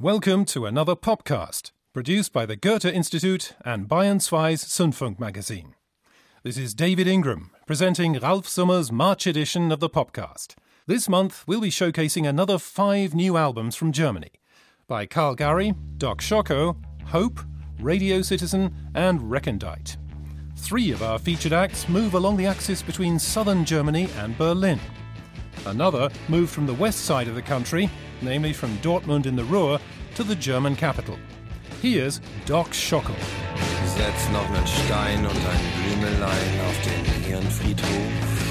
Welcome to another podcast, produced by the Goethe Institute and Bayern 2's Zündfunk magazine. This is David Ingram, presenting Ralf Summer's March edition of the podcast. This month, we'll be showcasing another five new albums from Germany by Carl Gari, Doc Schoko, Hope, Radio Citizen, and Recondite. Three of our featured acts move along the axis between southern Germany and Berlin. Another moved from the west side of the country, namely from Dortmund in the Ruhr, to the German capital. Here's Doc Schoko. Setz noch nen Stein und ein Blümelein auf den Hirnfriedhof.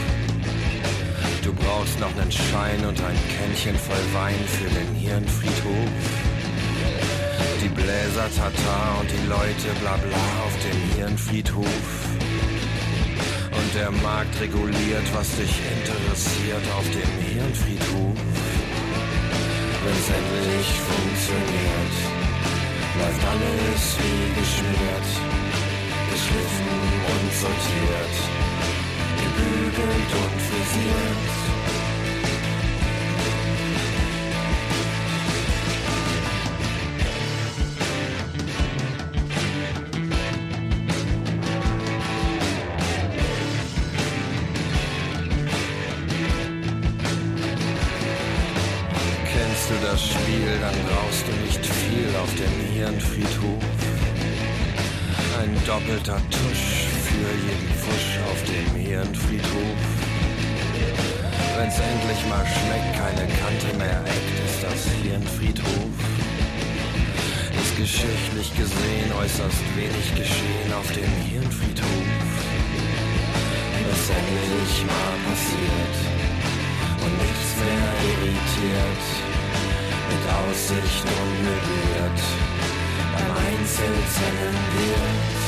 Du brauchst noch nen Schein und ein Kännchen voll Wein für den Hirnfriedhof. Die Bläser Tata und die Leute bla bla auf dem Hirnfriedhof. Der Markt reguliert, was dich interessiert auf dem Hirnfriedhof. Wenn's endlich funktioniert, läuft alles wie geschmiert, geschliffen und sortiert, gebügelt und frisiert. Äußerst wenig geschehen auf dem Hirnfriedhof. Wenn's endlich mal passiert und nichts mehr irritiert, mit Aussicht und möbliert, beim Einzelzellen wird.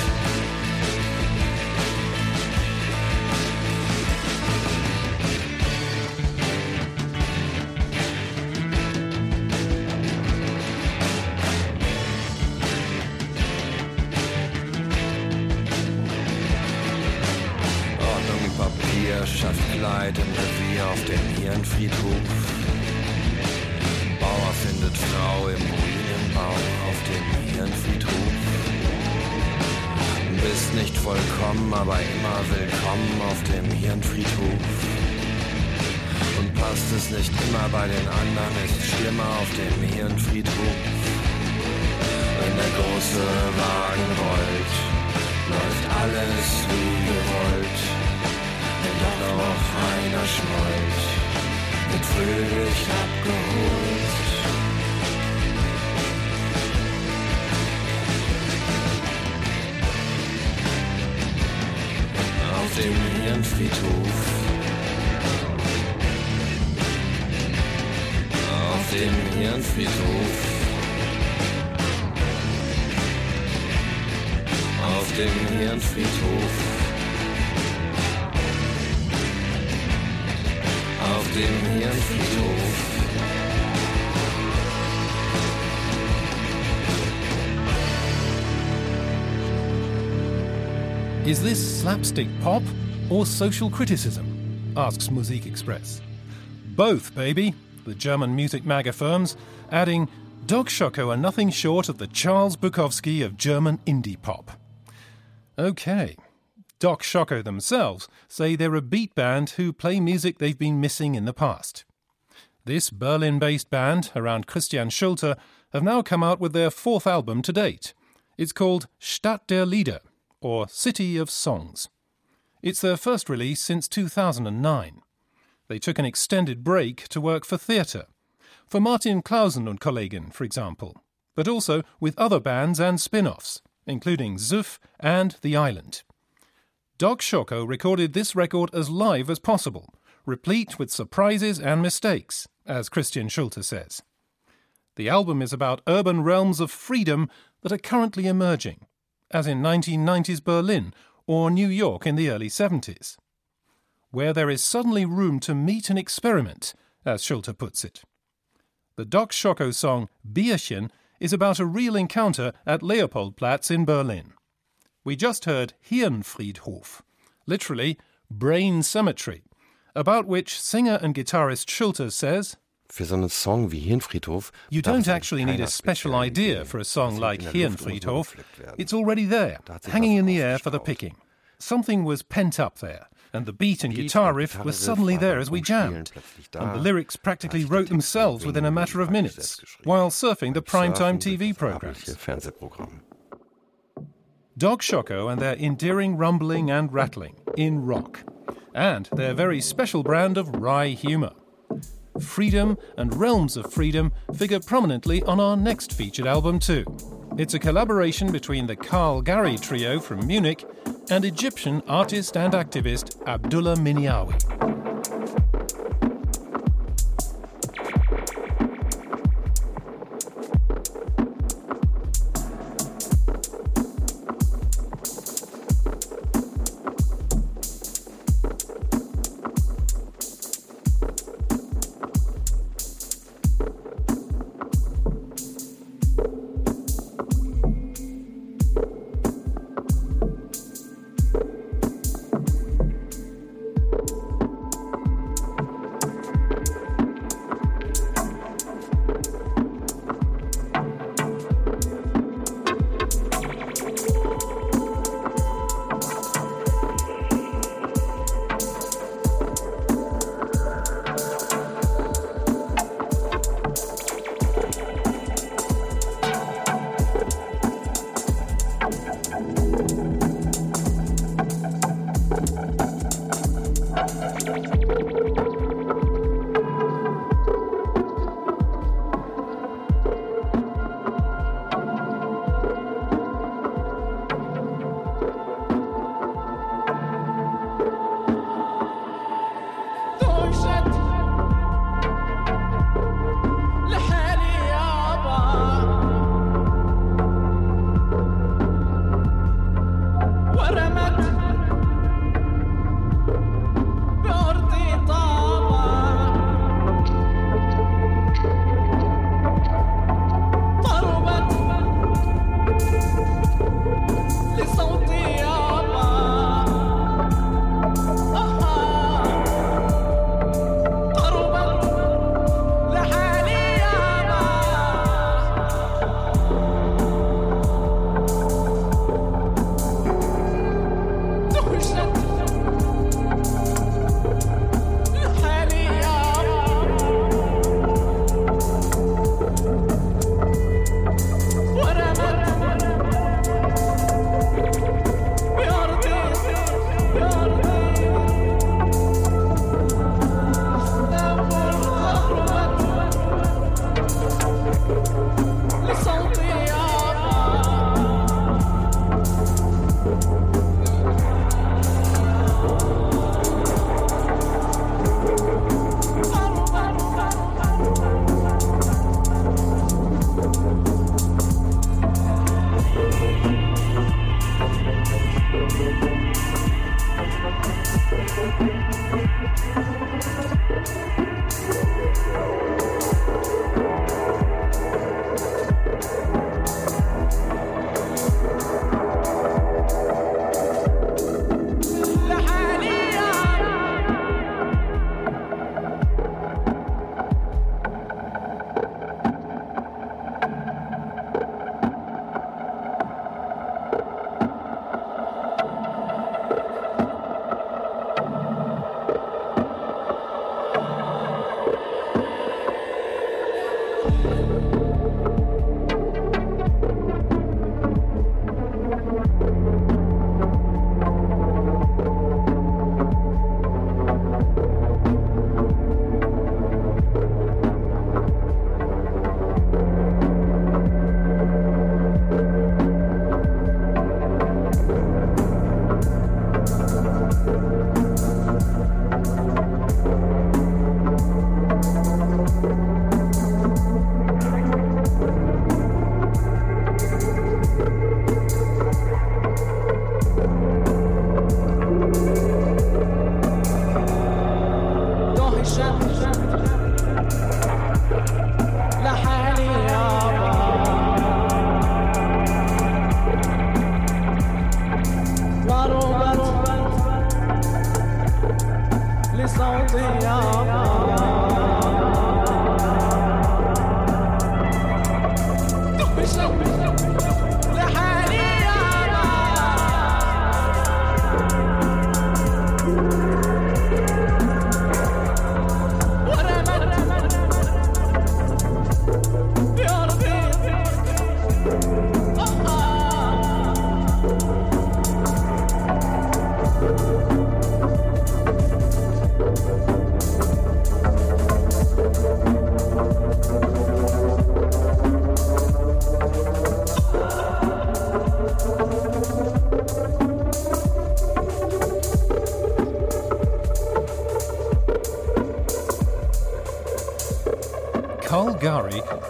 Den anderen, ist schlimmer auf dem Hirnfriedhof. Wenn der große Wagen rollt, läuft alles wie gewollt. Wenn doch noch einer schmollt, wird fröhlich abgeholt. Auf dem Hirnfriedhof. Dem Hirnfriedhof. Auf dem Hirnfriedhof. Auf dem Hirnfriedhof. Is this slapstick pop or social criticism? asks Musikexpress. Both, baby, the German music mag affirms, adding, Doc Schoko are nothing short of the Charles Bukowski of German indie pop. Okay. Doc Schoko themselves say they're a beat band who play music they've been missing in the past. This Berlin based band, around Christian Schulte, have now come out with their fourth album to date. It's called Stadt der Lieder, or City of Songs. It's their first release since 2009. They took an extended break to work for theatre, for Martin Clausen und Kollegen, for example, but also with other bands and spin offs, including Zuf and The Island. Doc Schoko recorded this record as live as possible, replete with surprises and mistakes, as Christian Schulte says. The album is about urban realms of freedom that are currently emerging, as in 1990s Berlin or New York in the early 70s, where there is suddenly room to meet and experiment, as Schulte puts it. The Doc Schoko song Bierchen is about a real encounter at Leopoldplatz in Berlin. We just heard Hirnfriedhof, literally brain cemetery, about which singer and guitarist Schulte says, Für so einen Song wie Hirnfriedhof. You don't actually need a special idea for a song like Hirnfriedhof. It's already there, hanging in the air for the picking. Something was pent up there, and the beat and guitar riff was suddenly there as we jammed. And the lyrics practically wrote themselves within a matter of minutes, while surfing the primetime TV programs. Doc Schoko and their endearing rumbling and rattling in rock, and their very special brand of wry humour. Freedom and Realms of Freedom figure prominently on our next featured album, too. It's a collaboration between the Carl Gari trio from Munich and Egyptian artist and activist Abdullah Miniawy.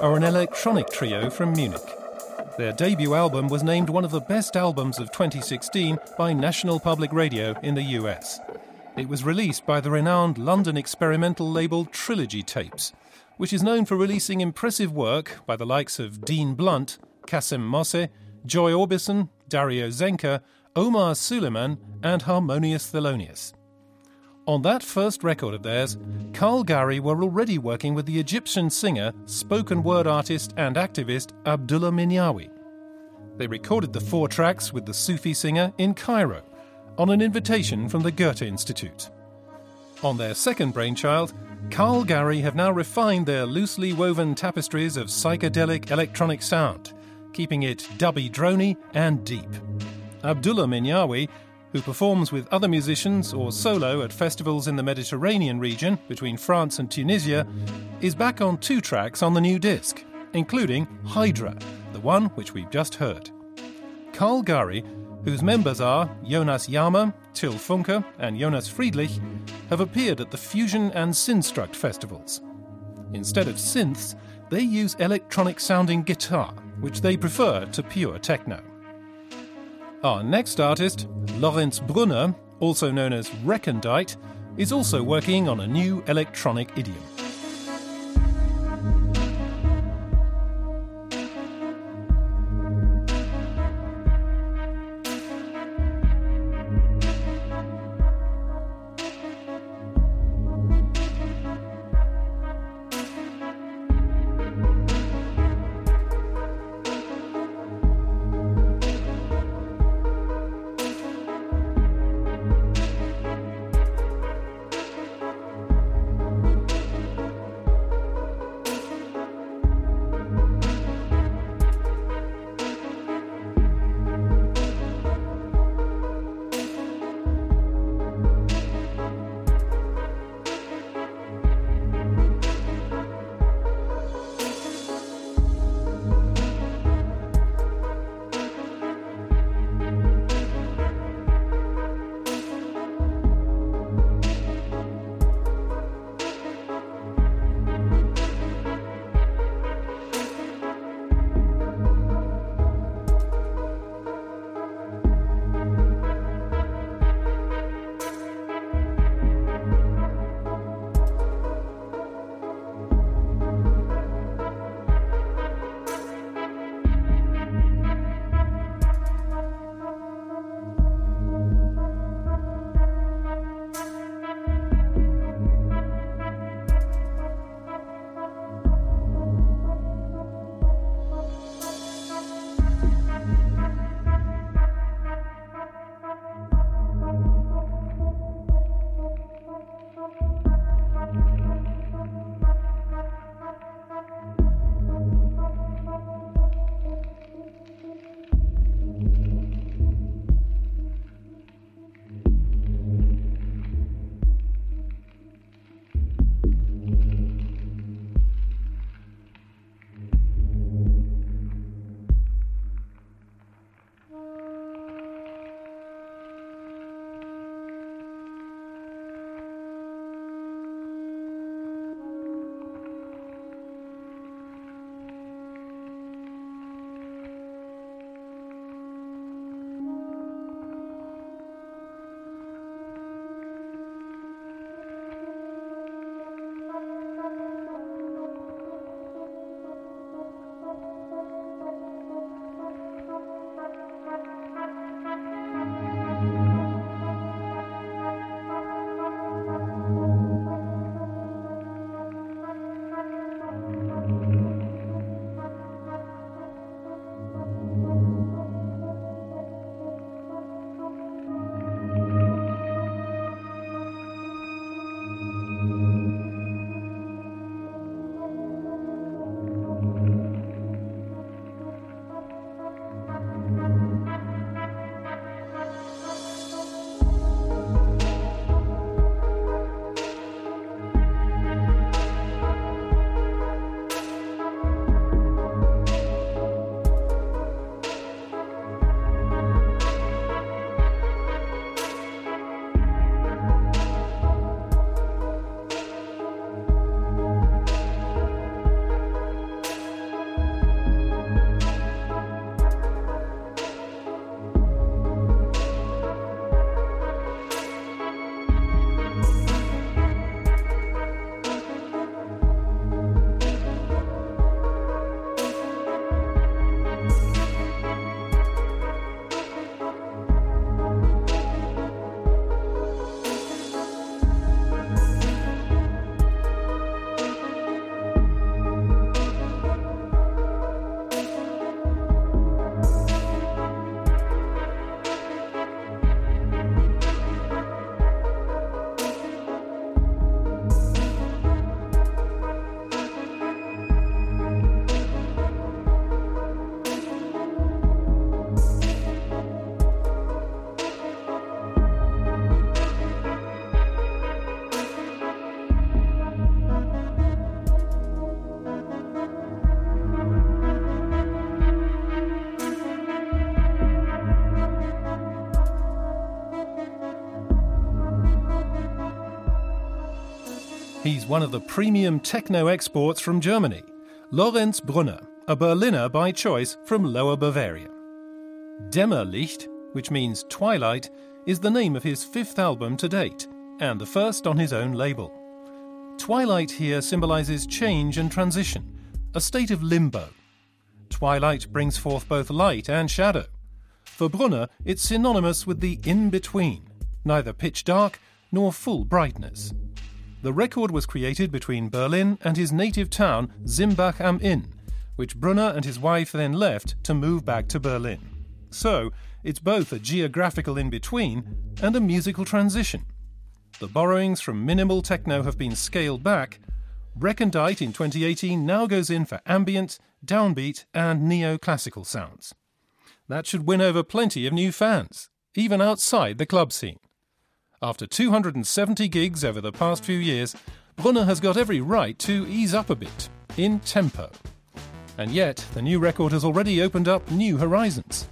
Are an electronic trio from Munich. Their debut album was named one of the best albums of 2016 by National Public Radio in the US. It was released by the renowned London experimental label Trilogy Tapes, which is known for releasing impressive work by the likes of Dean Blunt, Kassem Mosse, Joy Orbison, Dario Zenker, Omar Souleyman, and Harmonious Thelonious. On that first record of theirs, Carl Gari were already working with the Egyptian singer, spoken word artist, and activist Abdullah Miniawy. They recorded the four tracks with the Sufi singer in Cairo on an invitation from the Goethe Institute. On their second brainchild, Carl Gari have now refined their loosely woven tapestries of psychedelic electronic sound, keeping it dubby drony and deep. Abdullah Miniawy who performs with other musicians or solo at festivals in the Mediterranean region between France and Tunisia, is back on two tracks on the new disc, including Hydra, the one which we've just heard. Carl Gari, whose members are Jonas Yama, Till Funke, and Jonas Friedlich, have appeared at the Fusion and Synstruct festivals. Instead of synths, they use electronic sounding guitar, which they prefer to pure techno. Our next artist, Lorenz Brunner, also known as Recondite, is also working on a new electronic idiom. One of the premium techno exports from Germany, Lorenz Brunner, a Berliner by choice from Lower Bavaria. Dämmerlicht, which means twilight, is the name of his fifth album to date, and the first on his own label. Twilight here symbolizes change and transition, a state of limbo. Twilight brings forth both light and shadow. For Brunner, it's synonymous with the in between, neither pitch dark nor full brightness. The record was created between Berlin and his native town, Simbach am Inn, which Brunner and his wife then left to move back to Berlin. So, it's both a geographical in between and a musical transition. The borrowings from minimal techno have been scaled back. Recondite in 2018 now goes in for ambient, downbeat, and neoclassical sounds. That should win over plenty of new fans, even outside the club scene. After 270 gigs over the past few years, Brunner has got every right to ease up a bit, in tempo. And yet, the new record has already opened up new horizons.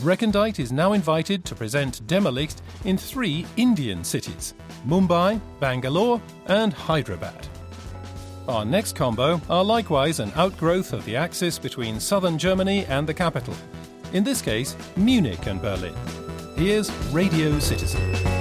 Recondite is now invited to present Dämmerlicht in three Indian cities Mumbai, Bangalore, and Hyderabad. Our next combo are likewise an outgrowth of the axis between southern Germany and the capital, in this case, Munich and Berlin. Here's Radio Citizen.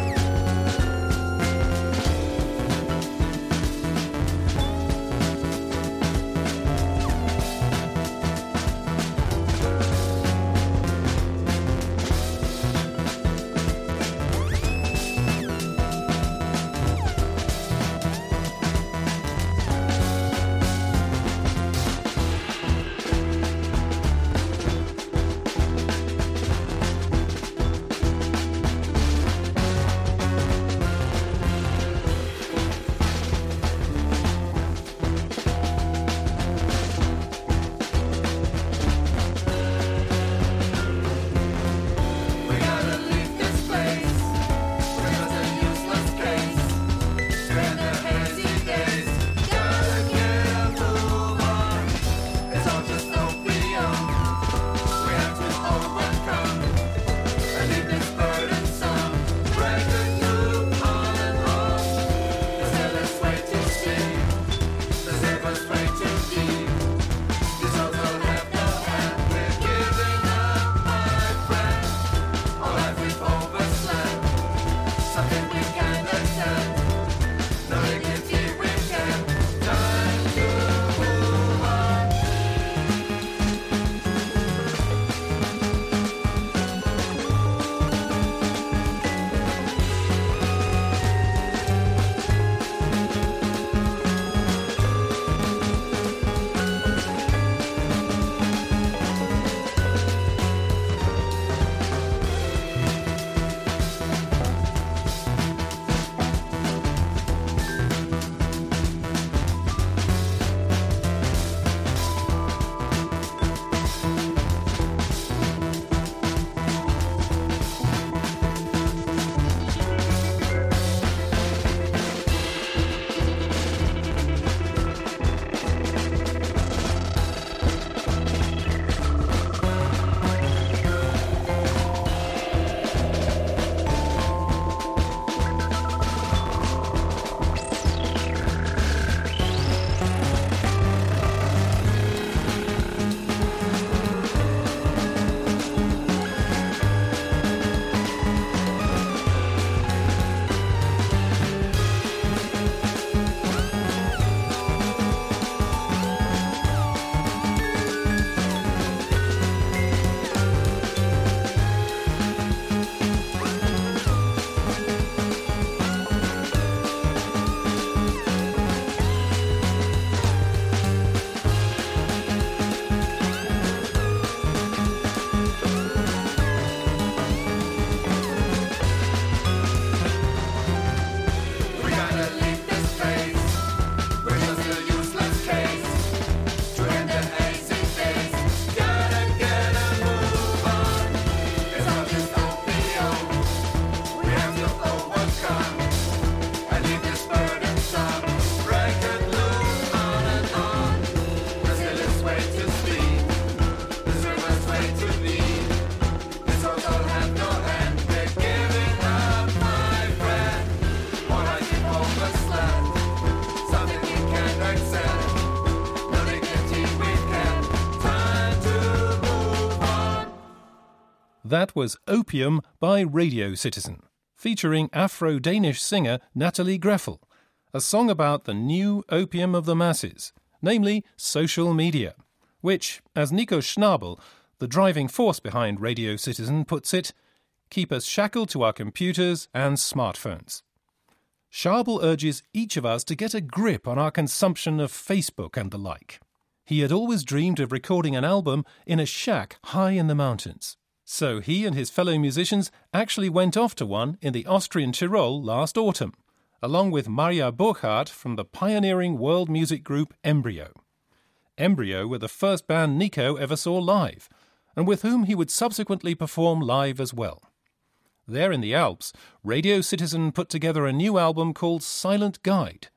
That was Opium by Radio Citizen, featuring Afro Danish singer Natalie Greffel, a song about the new opium of the masses, namely social media, which, as Nico Schnabel, the driving force behind Radio Citizen, puts it, keep us shackled to our computers and smartphones. Schnabel urges each of us to get a grip on our consumption of Facebook and the like. He had always dreamed of recording an album in a shack high in the mountains. So he and his fellow musicians actually went off to one in the Austrian Tyrol last autumn, along with Marja Burchard from the pioneering world music group Embryo. Embryo were the first band Nico ever saw live, and with whom he would subsequently perform live as well. There in the Alps, Radio Citizen put together a new album called Silent Guide,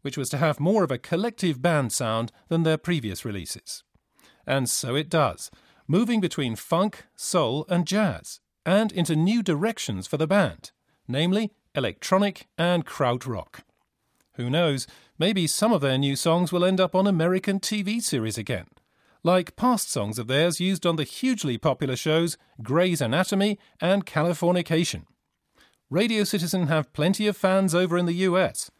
which was to have more of a collective band sound than their previous releases. And so it does, moving between funk, soul, and jazz, and into new directions for the band, namely electronic and krautrock. Who knows, maybe some of their new songs will end up on American TV series again, like past songs of theirs used on the hugely popular shows Grey's Anatomy and Californication. Radio Citizen have plenty of fans over in the US,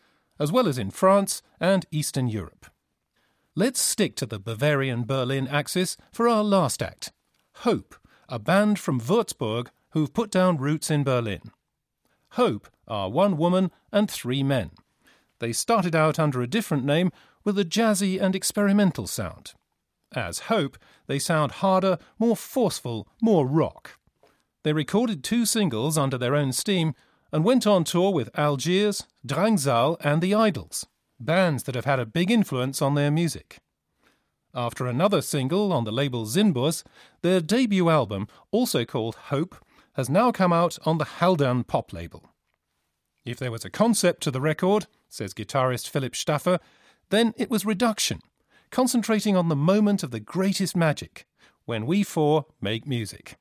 as well as in France and Eastern Europe. Let's stick to the Bavarian Berlin axis for our last act Hope, a band from Würzburg who've put down roots in Berlin. Hope are one woman and three men. They started out under a different name with a jazzy and experimental sound. As Hope, they sound harder, more forceful, more rock. They recorded two singles under their own steam and went on tour with Algiers, Drangsal, and The Idols, bands that have had a big influence on their music. After another single on the label Zinbus, their debut album, also called Hope, has now come out on the Haldern Pop label. If there was a concept to the record, says guitarist Philip Staffer, then it was reduction, concentrating on the moment of the greatest magic, when we four make music.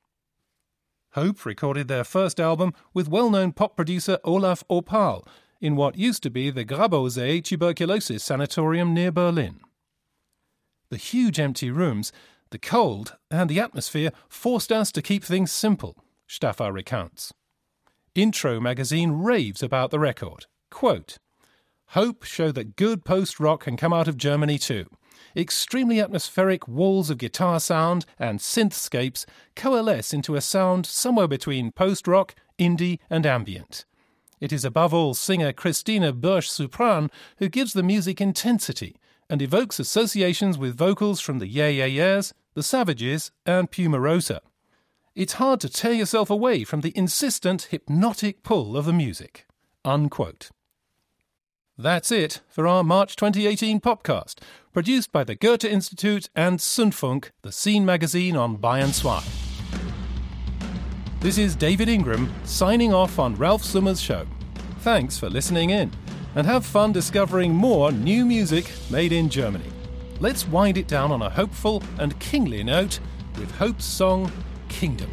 Hope recorded their first album with well known pop producer Olaf Opal in what used to be the Grabowsee tuberculosis sanatorium near Berlin. The huge empty rooms, the cold, and the atmosphere forced us to keep things simple, Staffer recounts. Intro magazine raves about the record. Quote, Hope show that good post rock can come out of Germany too extremely atmospheric walls of guitar sound and synthscapes coalesce into a sound somewhere between post rock, indie, and ambient. It is above all singer Christina Börsch-Supan who gives the music intensity and evokes associations with vocals from the Yeah Yeah Yeahs, the Savages, and Pumarosa. It's hard to tear yourself away from the insistent hypnotic pull of the music. Unquote. That's it for our March 2018 podcast, produced by the Goethe Institute and Zündfunk, the scene magazine on Bayern 2. This is David Ingram signing off on Ralf Summer's show. Thanks for listening in, and have fun discovering more new music made in Germany. Let's wind it down on a hopeful and kingly note with Hope's song Kingdom.